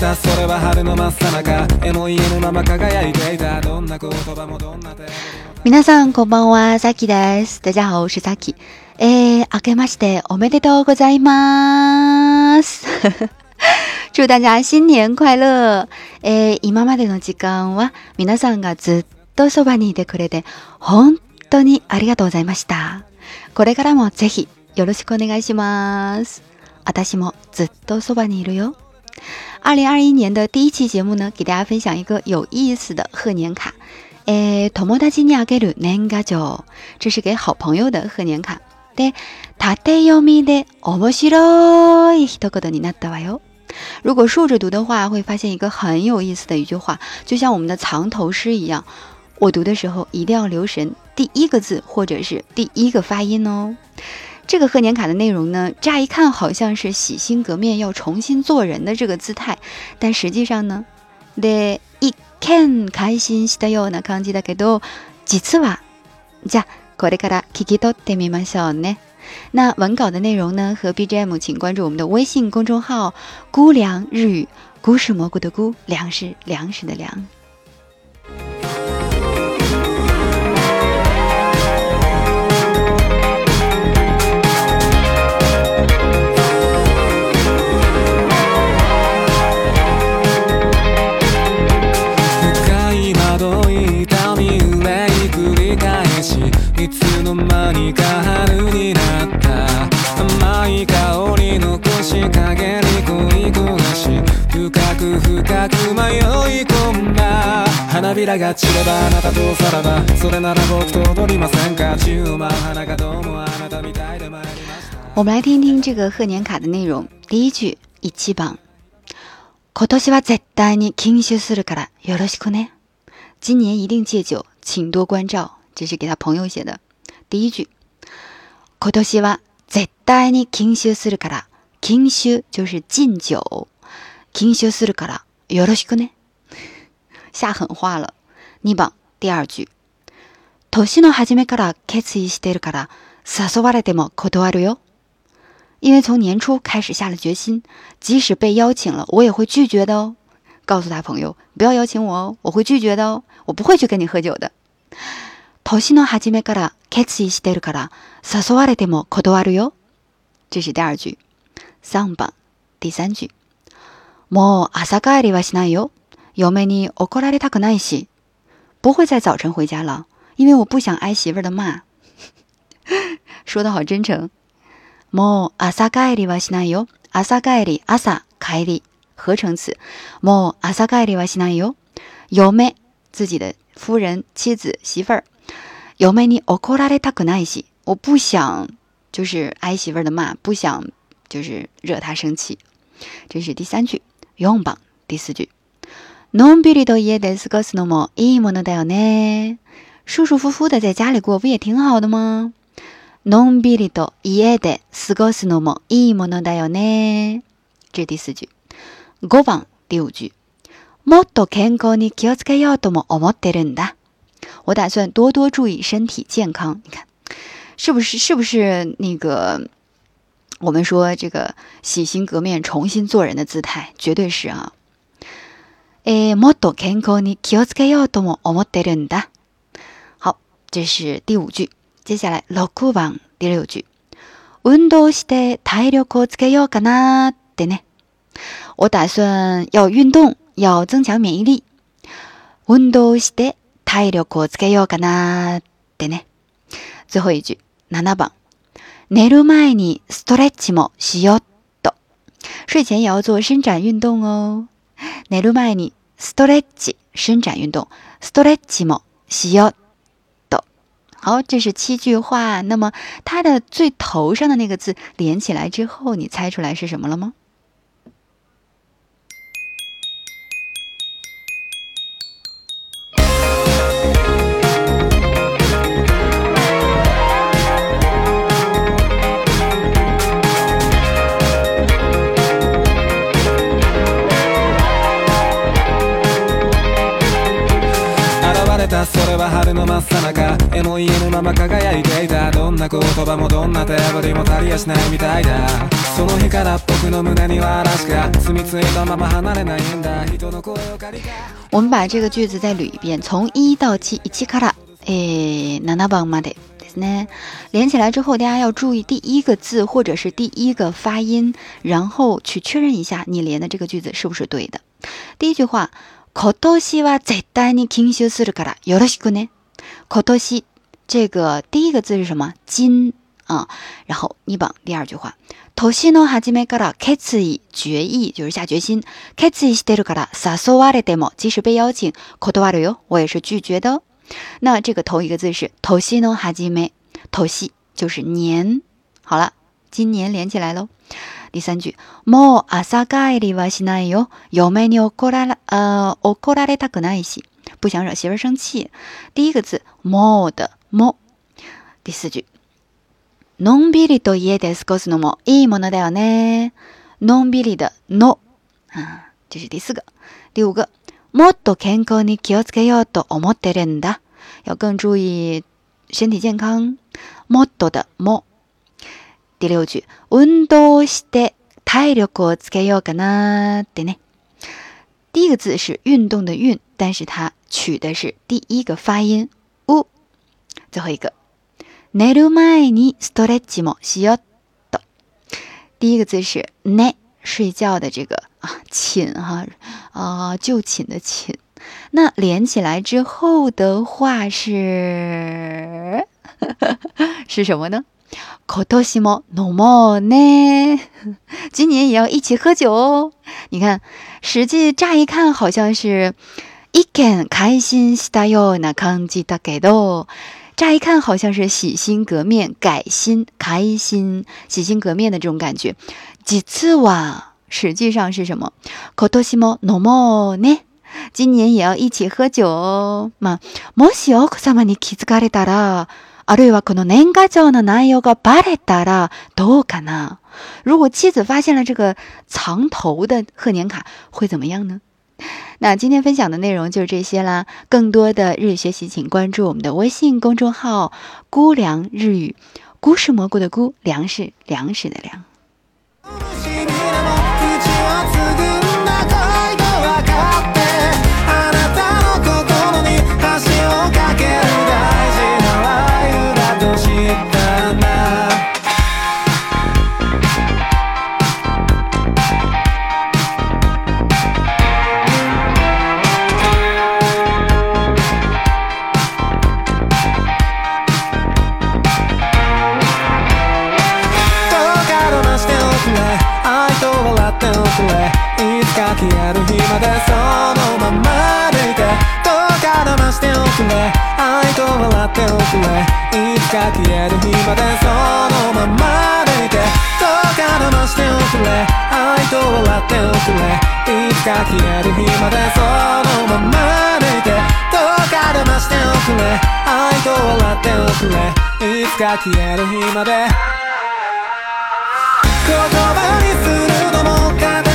たそれは春の真っ中エモいのまま輝いていたどんな言葉もどんな皆さんこんばんはさきです大家好我是さきえー、明けましておめでとうございます祝大家新年快乐えー、今までの時間は皆さんがずっとそばにいてくれて本当にありがとうございましたこれからもぜひよろしくお願いします私もずっとそばにいるよ二零二一年的第一期节目呢，给大家分享一个有意思的贺年卡。诶，トモダチにあげる年賀祝，这是给好朋友的贺年卡。对，たてよみで面白いひとことになったわよ。如果竖着读的话，会发现一个很有意思的一句话，就像我们的藏头诗一样。我读的时候一定要留神第一个字或者是第一个发音哦。这个贺年卡的内容呢，乍一看好像是洗心革面、要重新做人的这个姿态，但实际上呢 t e 一 can 开心したような感じだけど，実はじゃこれから聞き取ってみましょうね。那文稿的内容呢和 BGM，请关注我们的微信公众号“菇凉日语”，菇是蘑菇的菇，凉是粮食的粮。迷い込んだ花びらが散ればあなたとさらばそれなら僕と踊りませんか十万花がどうもあなたみたいで参りました我们来听听这个贺年卡的内容。第一句，一番。今年は絶対に禁酒するからよろしくね。今年一定戒酒，请多关照。这是给他朋友写的。第一句，今年は絶対に禁酒するから。禁酒就是禁酒，禁酒するからくね。下狠话了。2番、第二句。因为从年初开始下了决心，即使被邀请了，我也会拒绝的哦。告诉他朋友，不要邀请我哦，我会拒绝的哦，我不会去跟你喝酒的。这是第二句。三番第三句。莫阿萨盖里瓦西ない有嫁に怒られたくないし。不会再早晨回家了，因为我不想挨媳妇儿的骂。说的好真诚。莫阿萨盖里瓦西奈哟，阿萨盖里阿萨盖里合成词。莫阿萨盖里瓦西奈哟，有没自己的夫人妻子媳妇儿？有没尼奥卡拉的塔可奈西？我不想就是挨媳妇儿的骂，不想就是惹她生气。这是第三句。拥抱第四句，侬比里头也得是个斯诺么，伊么能带哟呢？舒舒服服的在家里过，不也挺好的吗？侬比里头也得是个斯诺么，伊么能带哟呢？这是第四句。国番第五句，我打算多多注意身体健康。你看，是不是？是不是那个？我们说这个洗心革面、重新做人的姿态，绝对是啊。哎，もっと健康に気をつけようとも思ってるんだ。好，这是第五句。接下来六番，第六句。運動して体力をつけようかなってね。我打算要运动，要增强免疫力。運動して体力をつけようかなってね。最后一句，七番。寝る前にストレッチもしよ要と。睡前也要做伸展运动哦。寝る前にストレッチ、伸展运动、ストレッチもしよ要と。好，这是七句话。那么它的最头上的那个字连起来之后，你猜出来是什么了吗？たそれは春の真っ最中もまま輝いていたどんな言葉もどんな手振りも足りやしないみたいだその日から僕の胸には嵐が住み着いたまま離れないんだ人の声を借りた我们把这个句子再捋一遍从1到7 1からえー、7番までですね。连起来之后，大家要注意第一个字或者是第一个发音，然后去确认一下你连的这个句子是不是对的。第一句话，今年に禁酒するから、よ有しく呢。今年这个第一个字是什么？今啊。然后你帮第二句话。今年我下定决心，决意、就是下决心。决心的苏格兰。即使被邀请，我也是拒绝的。那这个头一个字是？年の始め。年、就是年。好了，今年连起来喽。第三句，もう朝帰りはしないよ。嫁に怒られ、呃、オコラないし。不想惹媳妇生气。第一个字，的第四句，んびりと家で過ごすのもいいものだよね。濃鼻リ的这是第四个。第五个，もっと健康に気をつけようと思ってるんだ。要更注意身体健康。もっと的第六句，運動して太陽光つけるかなでね。第一个字是运动的运，但是它取的是第一个发音 “u”。最后一个，寝る前にストレッチもしよう。第一个字是“寝”，睡觉的这个啊，寝哈啊，就寝的寝。那连起来之后的话是 是什么呢？今年也要一起喝酒哦！你看，实际乍一看好像是，イケン开心だよな感じだけど，乍一看好像是洗心革面、改心、开心、洗心革面的这种感觉。次哇，实际上是什么？今年也要一起喝酒。嘛，もし奥様に気づかれたら。啊对吧？可能年糕叫呢，男人要搞八代打拉都干呢。如果妻子发现了这个藏头的贺年卡，会怎么样呢？那今天分享的内容就是这些啦。更多的日语学习，请关注我们的微信公众号“菇凉日语”。菇是蘑菇的菇，凉是粮食的粮。くれ愛と笑っておくれいつか消える日までそのままでいてどうか騙しておくれ愛と笑っておくれいつか消える日までそのままでいてどうか騙しておくれ愛と笑っておくれいつか消える日まで言葉にするのも簡単